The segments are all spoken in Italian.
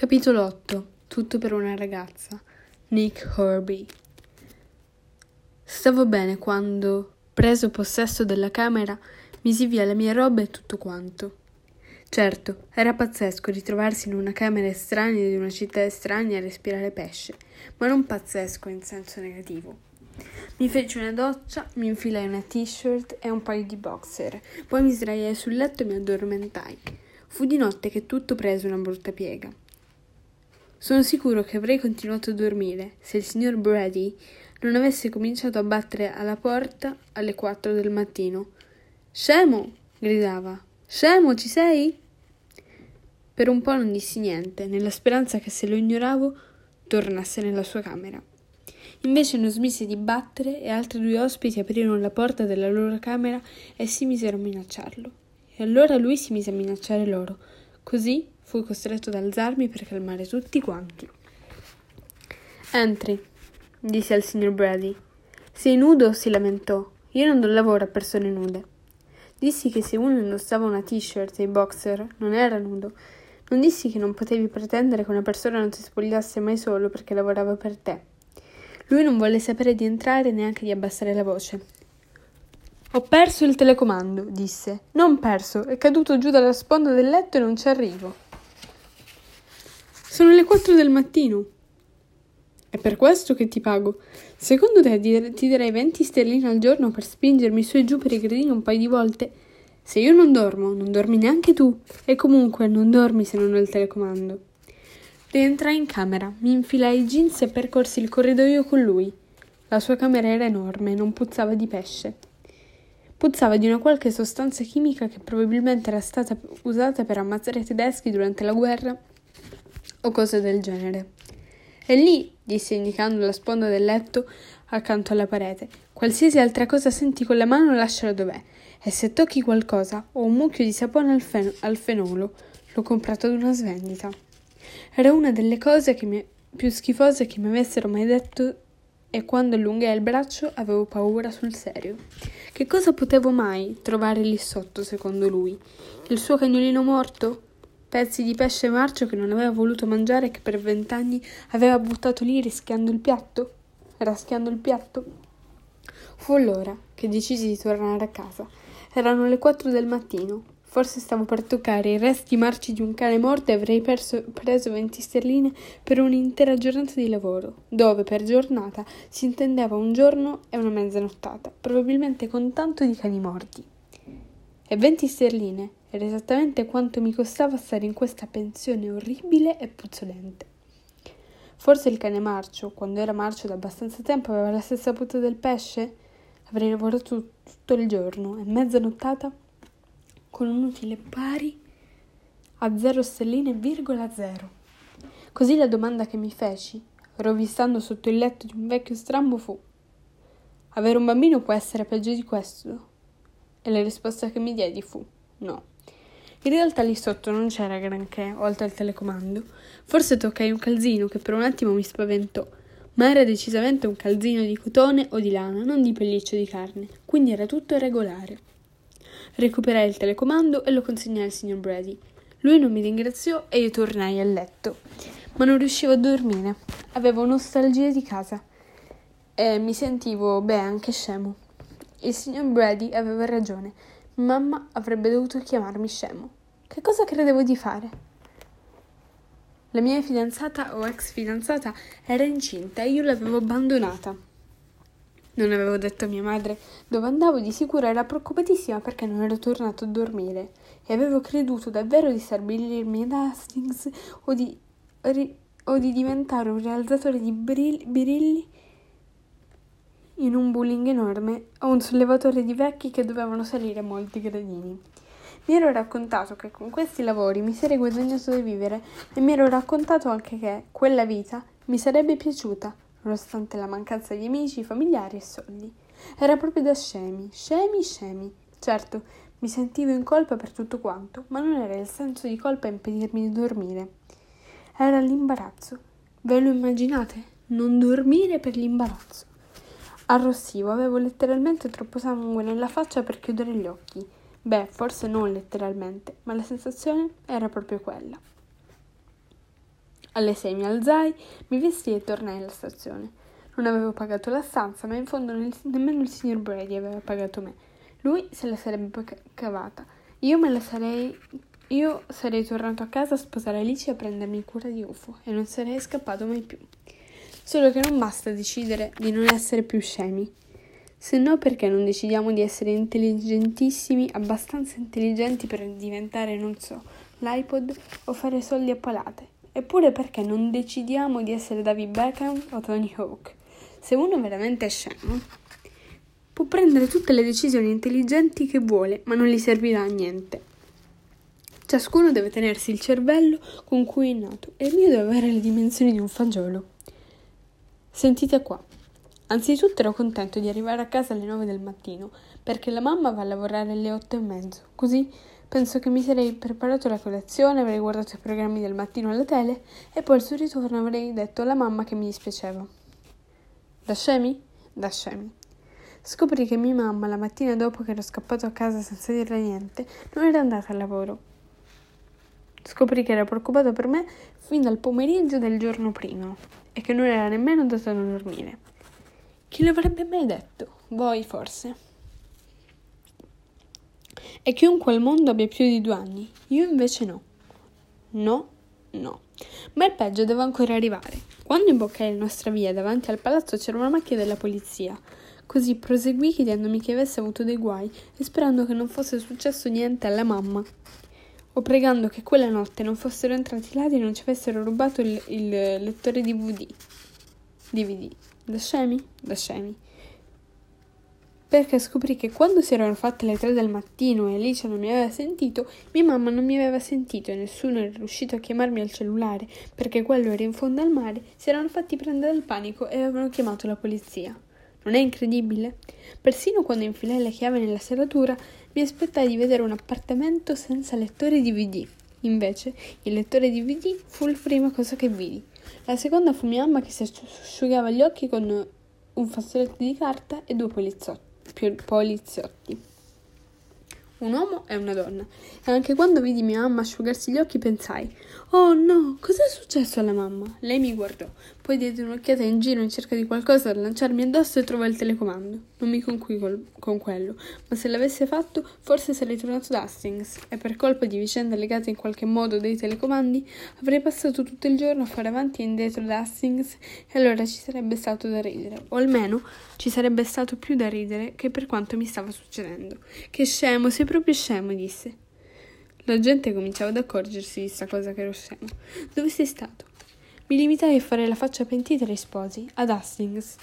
Capitolo 8 Tutto per una ragazza Nick Horby Stavo bene quando, preso possesso della camera, misi via le mie robe e tutto quanto. Certo, era pazzesco ritrovarsi in una camera estranea di una città estranea a respirare pesce, ma non pazzesco in senso negativo. Mi feci una doccia, mi infilai una t-shirt e un paio di boxer, poi mi sdraiai sul letto e mi addormentai. Fu di notte che tutto prese una brutta piega. Sono sicuro che avrei continuato a dormire se il signor Brady non avesse cominciato a battere alla porta alle quattro del mattino. Scemo! gridava. Scemo, ci sei? Per un po' non dissi niente, nella speranza che se lo ignoravo tornasse nella sua camera. Invece non smise di battere e altri due ospiti aprirono la porta della loro camera e si misero a minacciarlo. E allora lui si mise a minacciare loro. Così Fui costretto ad alzarmi per calmare tutti quanti. Entri, disse al signor Brady. Sei nudo? si lamentò. Io non do lavoro a persone nude. Dissi che se uno indossava una t-shirt e i boxer non era nudo. Non dissi che non potevi pretendere che una persona non si spogliasse mai solo perché lavorava per te. Lui non volle sapere di entrare neanche di abbassare la voce. Ho perso il telecomando, disse. Non perso, è caduto giù dalla sponda del letto e non ci arrivo. Sono le quattro del mattino. È per questo che ti pago. Secondo te ti darei 20 sterline al giorno per spingermi su e giù per i gradini un paio di volte? Se io non dormo, non dormi neanche tu. E comunque non dormi se non ho il telecomando. Rientrai in camera, mi infilai i jeans e percorsi il corridoio con lui. La sua camera era enorme, non puzzava di pesce. Puzzava di una qualche sostanza chimica che probabilmente era stata usata per ammazzare i tedeschi durante la guerra o cose del genere. E lì, disse indicando la sponda del letto accanto alla parete, qualsiasi altra cosa senti con la mano lasciala dov'è. E se tocchi qualcosa o un mucchio di sapone al, fen- al fenolo, l'ho comprato ad una svendita. Era una delle cose mi- più schifose che mi avessero mai detto e quando allungai il braccio avevo paura sul serio. Che cosa potevo mai trovare lì sotto, secondo lui? Il suo cagnolino morto? Pezzi di pesce marcio che non aveva voluto mangiare e che per vent'anni aveva buttato lì rischiando il piatto? Raschiando il piatto? Fu allora che decisi di tornare a casa. Erano le quattro del mattino. Forse stavo per toccare i resti marci di un cane morto e avrei perso, preso venti sterline per un'intera giornata di lavoro, dove per giornata si intendeva un giorno e una mezza nottata, probabilmente con tanto di cani morti. E venti sterline era esattamente quanto mi costava stare in questa pensione orribile e puzzolente. Forse il cane marcio, quando era marcio da abbastanza tempo, aveva la stessa puzza del pesce? Avrei lavorato tutto il giorno e mezza nottata con un utile pari a zero stelline virgola zero. Così la domanda che mi feci, rovistando sotto il letto di un vecchio strambo, fu: Avere un bambino può essere peggio di questo? E la risposta che mi diedi fu: No. In realtà lì sotto non c'era granché, oltre al telecomando. Forse toccai un calzino che per un attimo mi spaventò, ma era decisamente un calzino di cotone o di lana, non di pelliccio di carne, quindi era tutto regolare. Recuperai il telecomando e lo consegnai al signor Brady. Lui non mi ringraziò e io tornai a letto, ma non riuscivo a dormire. Avevo nostalgia di casa e mi sentivo, beh, anche scemo. Il signor Brady aveva ragione. Mamma avrebbe dovuto chiamarmi scemo. Che cosa credevo di fare? La mia fidanzata o ex fidanzata era incinta e io l'avevo abbandonata. Non avevo detto a mia madre dove andavo, di sicuro era preoccupatissima perché non ero tornato a dormire e avevo creduto davvero di stabilirmi ad Hastings o di, o di diventare un realizzatore di birilli in un bowling enorme o un sollevatore di vecchi che dovevano salire molti gradini. Mi ero raccontato che con questi lavori mi sarei guadagnato da vivere e mi ero raccontato anche che quella vita mi sarebbe piaciuta, nonostante la mancanza di amici, familiari e soldi. Era proprio da scemi, scemi, scemi. Certo, mi sentivo in colpa per tutto quanto, ma non era il senso di colpa a impedirmi di dormire. Era l'imbarazzo. Ve lo immaginate? Non dormire per l'imbarazzo. Arrossivo, avevo letteralmente troppo sangue nella faccia per chiudere gli occhi. Beh, forse non letteralmente, ma la sensazione era proprio quella. Alle sei mi alzai, mi vestii e tornai alla stazione. Non avevo pagato la stanza, ma in fondo nemmeno il signor Brady aveva pagato me. Lui se la sarebbe cavata. Io me la sarei. Io sarei tornato a casa a sposare Alice e a prendermi cura di UFO e non sarei scappato mai più. Solo che non basta decidere di non essere più scemi. Se no, perché non decidiamo di essere intelligentissimi, abbastanza intelligenti per diventare, non so, l'iPod o fare soldi a palate? Eppure perché non decidiamo di essere David Beckham o Tony Hawk? Se uno veramente è scemo, può prendere tutte le decisioni intelligenti che vuole, ma non gli servirà a niente. Ciascuno deve tenersi il cervello con cui è nato e il mio deve avere le dimensioni di un fagiolo. Sentite qua. Anzitutto ero contento di arrivare a casa alle nove del mattino, perché la mamma va a lavorare alle otto e mezzo. Così penso che mi sarei preparato la colazione, avrei guardato i programmi del mattino alla tele e poi al suo ritorno avrei detto alla mamma che mi dispiaceva. Da scemi? Da scemi. Scoprì che mia mamma, la mattina dopo che ero scappato a casa senza dirle niente, non era andata al lavoro. Scoprì che era preoccupata per me fin dal pomeriggio del giorno prima e che non era nemmeno andata a dormire. Chi l'avrebbe mai detto? Voi forse. E chiunque al mondo abbia più di due anni, io invece no. No, no. Ma il peggio deve ancora arrivare. Quando imboccai la nostra via davanti al palazzo c'era una macchina della polizia. Così proseguì chiedendomi che avesse avuto dei guai e sperando che non fosse successo niente alla mamma. O pregando che quella notte non fossero entrati ladri e non ci avessero rubato il, il lettore DVD. DVD. Da scemi? Da scemi. Perché scoprì che quando si erano fatte le tre del mattino e Alice non mi aveva sentito, mia mamma non mi aveva sentito e nessuno era riuscito a chiamarmi al cellulare perché quello era in fondo al mare, si erano fatti prendere il panico e avevano chiamato la polizia. Non è incredibile? Persino quando infilai la chiave nella serratura mi aspettai di vedere un appartamento senza lettore DVD. Invece, il lettore DVD fu la prima cosa che vidi. La seconda fu mia mamma che si asciugava gli occhi con un fazzoletto di carta e due poliziotti un uomo e una donna. E anche quando vidi mia mamma asciugarsi gli occhi pensai: Oh no, cos'è successo alla mamma? Lei mi guardò, poi diede un'occhiata in giro in cerca di qualcosa da lanciarmi addosso e trovò il telecomando. Non mi conclui col- con quello, ma se l'avesse fatto, forse sarei tornato da Hastings e per colpa di vicende legate in qualche modo dei telecomandi, avrei passato tutto il giorno a fare avanti e indietro da Hastings e allora ci sarebbe stato da ridere, o almeno ci sarebbe stato più da ridere che per quanto mi stava succedendo. Che scemo, sei proprio scemo, disse. La gente cominciava ad accorgersi di sta cosa che ero scemo. Dove sei stato? Mi limitai a fare la faccia pentita e risposi ad Hastings.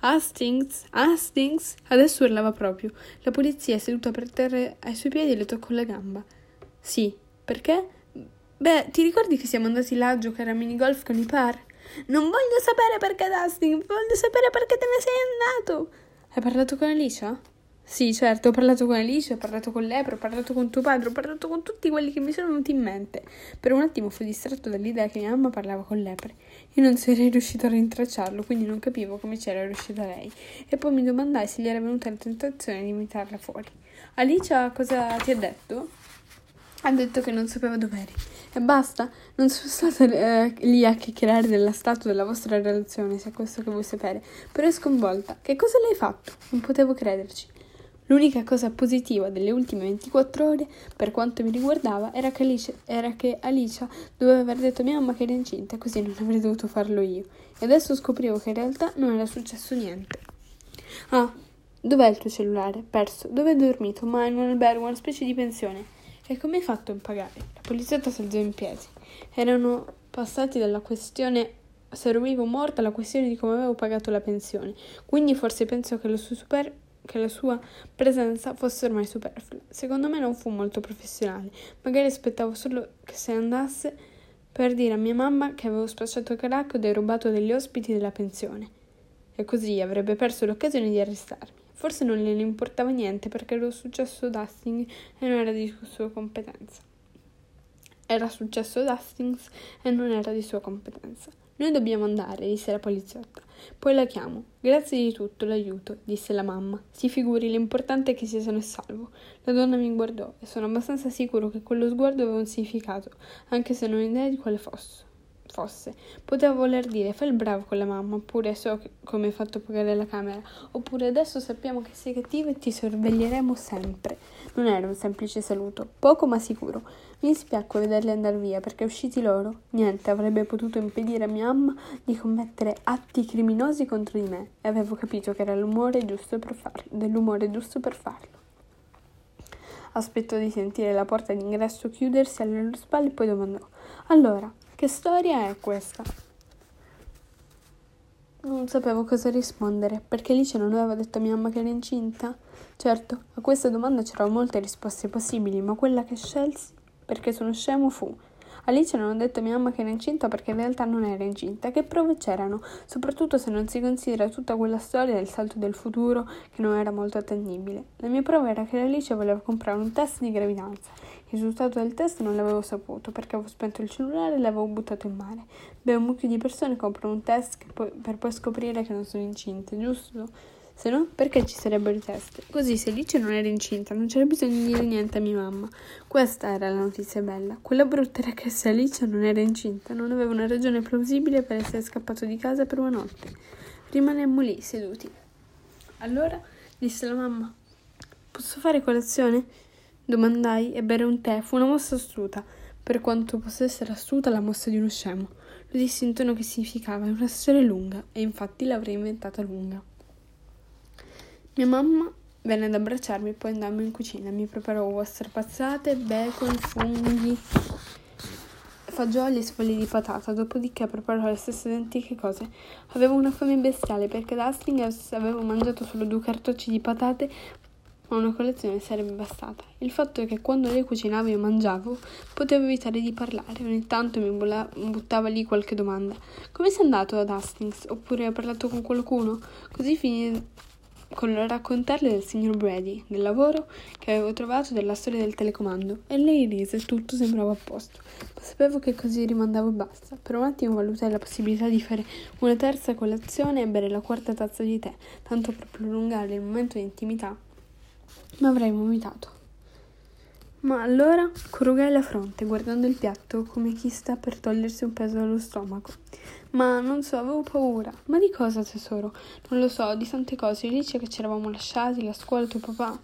Hastings, Hastings. Adesso urlava proprio. La polizia, seduta per terra ai suoi piedi, le toccò la gamba. Sì, perché? Beh, ti ricordi che siamo andati là a giocare a minigolf con i par? Non voglio sapere perché, Hastings, voglio sapere perché te ne sei andato. Hai parlato con Alicia? Sì, certo, ho parlato con Alice, ho parlato con Lepre, ho parlato con tuo padre, ho parlato con tutti quelli che mi sono venuti in mente. Per un attimo fui distratto dall'idea che mia mamma parlava con Lepre. Io non sarei riuscito a rintracciarlo, quindi non capivo come c'era riuscita lei. E poi mi domandai se gli era venuta la tentazione di imitarla fuori. Alicia cosa ti ha detto? Ha detto che non sapeva dov'eri. E basta, non sono stata eh, lì a chiacchierare della statua della vostra relazione, se è questo che vuoi sapere. Però è sconvolta. Che cosa le hai fatto? Non potevo crederci. L'unica cosa positiva delle ultime 24 ore, per quanto mi riguardava, era che, Alice, era che Alicia doveva aver detto a mia mamma che era incinta, così non avrei dovuto farlo io. E adesso scoprivo che in realtà non era successo niente. Ah, dov'è il tuo cellulare? Perso. Dove hai dormito? Ma in un albergo, una specie di pensione. E come hai fatto a pagare? La polizietta si alzò in piedi. Erano passati dalla questione se ero vivo o morta alla questione di come avevo pagato la pensione. Quindi forse penso che lo suo super che la sua presenza fosse ormai superflua. Secondo me non fu molto professionale. Magari aspettavo solo che se andasse per dire a mia mamma che avevo spacciato Caracco ed rubato degli ospiti della pensione. E così avrebbe perso l'occasione di arrestarmi. Forse non gliene importava niente perché ero successo ad e non era di sua competenza. Era successo ad e non era di sua competenza. Noi dobbiamo andare, disse la poliziotta. Poi la chiamo. Grazie di tutto, l'aiuto, disse la mamma. Si figuri, l'importante è che sia sano e salvo. La donna mi guardò e sono abbastanza sicuro che quello sguardo aveva un significato, anche se non ho idea di quale fosse. Fosse. Poteva voler dire fai il bravo con la mamma, oppure so come hai fatto pagare la camera, oppure adesso sappiamo che sei cattivo e ti sorveglieremo sempre. Non era un semplice saluto, poco ma sicuro. Mi spiacque vederli andare via perché usciti loro, niente avrebbe potuto impedire a mia mamma di commettere atti criminosi contro di me e avevo capito che era l'umore giusto per farlo, dell'umore giusto per farlo. Aspettò di sentire la porta d'ingresso chiudersi alle loro spalle e poi domandò: Allora, che storia è questa? Non sapevo cosa rispondere, perché Alice non aveva detto a mia mamma che era incinta. Certo, a questa domanda c'erano molte risposte possibili, ma quella che scelsi, perché sono scemo, fu Alice non ha detto a mia mamma che era incinta perché in realtà non era incinta. Che prove c'erano? Soprattutto se non si considera tutta quella storia del salto del futuro che non era molto attendibile. La mia prova era che Alice voleva comprare un test di gravidanza. Il risultato del test non l'avevo saputo perché avevo spento il cellulare e l'avevo buttato in mare. Beh, un mucchio di persone comprano un test poi, per poi scoprire che non sono incinte, giusto? Se no, perché ci sarebbero i test? Così se Alice non era incinta, non c'era bisogno di dire niente a mia mamma. Questa era la notizia bella. Quella brutta era che se Alice non era incinta, non aveva una ragione plausibile per essere scappato di casa per una notte. Rimanemmo lì, seduti. Allora, disse la mamma, posso fare colazione? Domandai e bere un tè. Fu una mossa astuta. Per quanto possa essere astuta la mossa di uno scemo. Lo dissi in tono che significava è una storia lunga, e infatti l'avrei inventata lunga. Mia mamma venne ad abbracciarmi e poi andammo in cucina. Mi preparò uova strapazzate, bacon, funghi, fagioli e sfogli di patata, dopodiché preparò le stesse identiche cose. Avevo una fame bestiale perché da Hastings avevo mangiato solo due cartocci di patate, ma una colazione sarebbe bastata. Il fatto è che quando lei cucinava e mangiavo, potevo evitare di parlare. Ogni tanto mi buttava lì qualche domanda. Come sei andato ad Hastings? Oppure hai parlato con qualcuno? Così finì con raccontarle del signor Brady, del lavoro che avevo trovato, della storia del telecomando. E lei rise tutto sembrava a posto. Ma sapevo che così rimandavo e basta. Per un attimo valutai la possibilità di fare una terza colazione e bere la quarta tazza di tè, tanto per prolungare il momento di intimità. Ma avrei vomitato. Ma allora corrugai la fronte, guardando il piatto come chi sta per togliersi un peso dallo stomaco. Ma non so, avevo paura. Ma di cosa, tesoro? Non lo so, di tante cose. Dice che ci eravamo lasciati, la scuola, tuo papà.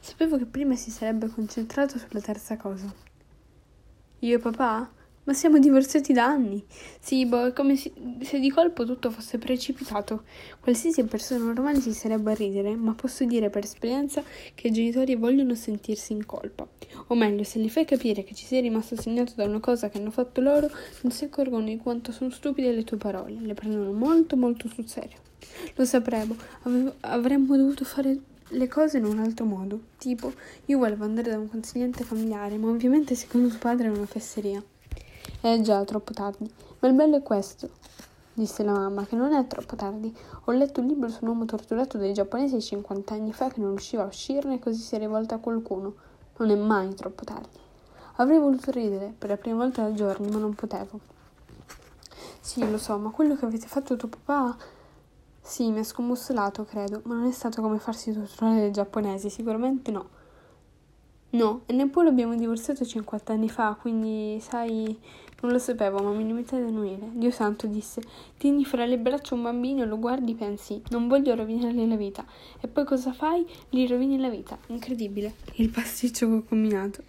Sapevo che prima si sarebbe concentrato sulla terza cosa. Io e papà? Ma siamo divorziati da anni. Sì, boh, è come se, se di colpo tutto fosse precipitato. Qualsiasi persona normale si sarebbe a ridere, ma posso dire per esperienza che i genitori vogliono sentirsi in colpa. O meglio, se li fai capire che ci sei rimasto segnato da una cosa che hanno fatto loro, non si accorgono di quanto sono stupide le tue parole. Le prendono molto, molto sul serio. Lo sapremo, avevo, avremmo dovuto fare le cose in un altro modo. Tipo, io volevo andare da un consigliente familiare, ma ovviamente secondo tuo padre è una fesseria. È già troppo tardi. Ma il bello è questo, disse la mamma, che non è troppo tardi. Ho letto un libro su un uomo torturato dai giapponesi 50 anni fa che non riusciva a uscirne e così si è rivolta a qualcuno. Non è mai troppo tardi. Avrei voluto ridere per la prima volta da giorni, ma non potevo. Sì, lo so, ma quello che avete fatto tuo papà. Sì, mi ha scombussolato, credo, ma non è stato come farsi torturare dai giapponesi, sicuramente no. No, e neppure abbiamo divorziato 50 anni fa, quindi, sai, non lo sapevo, ma mi limitai ad annuire. Dio santo disse: Tieni fra le braccia un bambino, lo guardi e pensi: Non voglio rovinargli la vita. E poi cosa fai? Gli rovini la vita. Incredibile. Il pasticcio che ho combinato.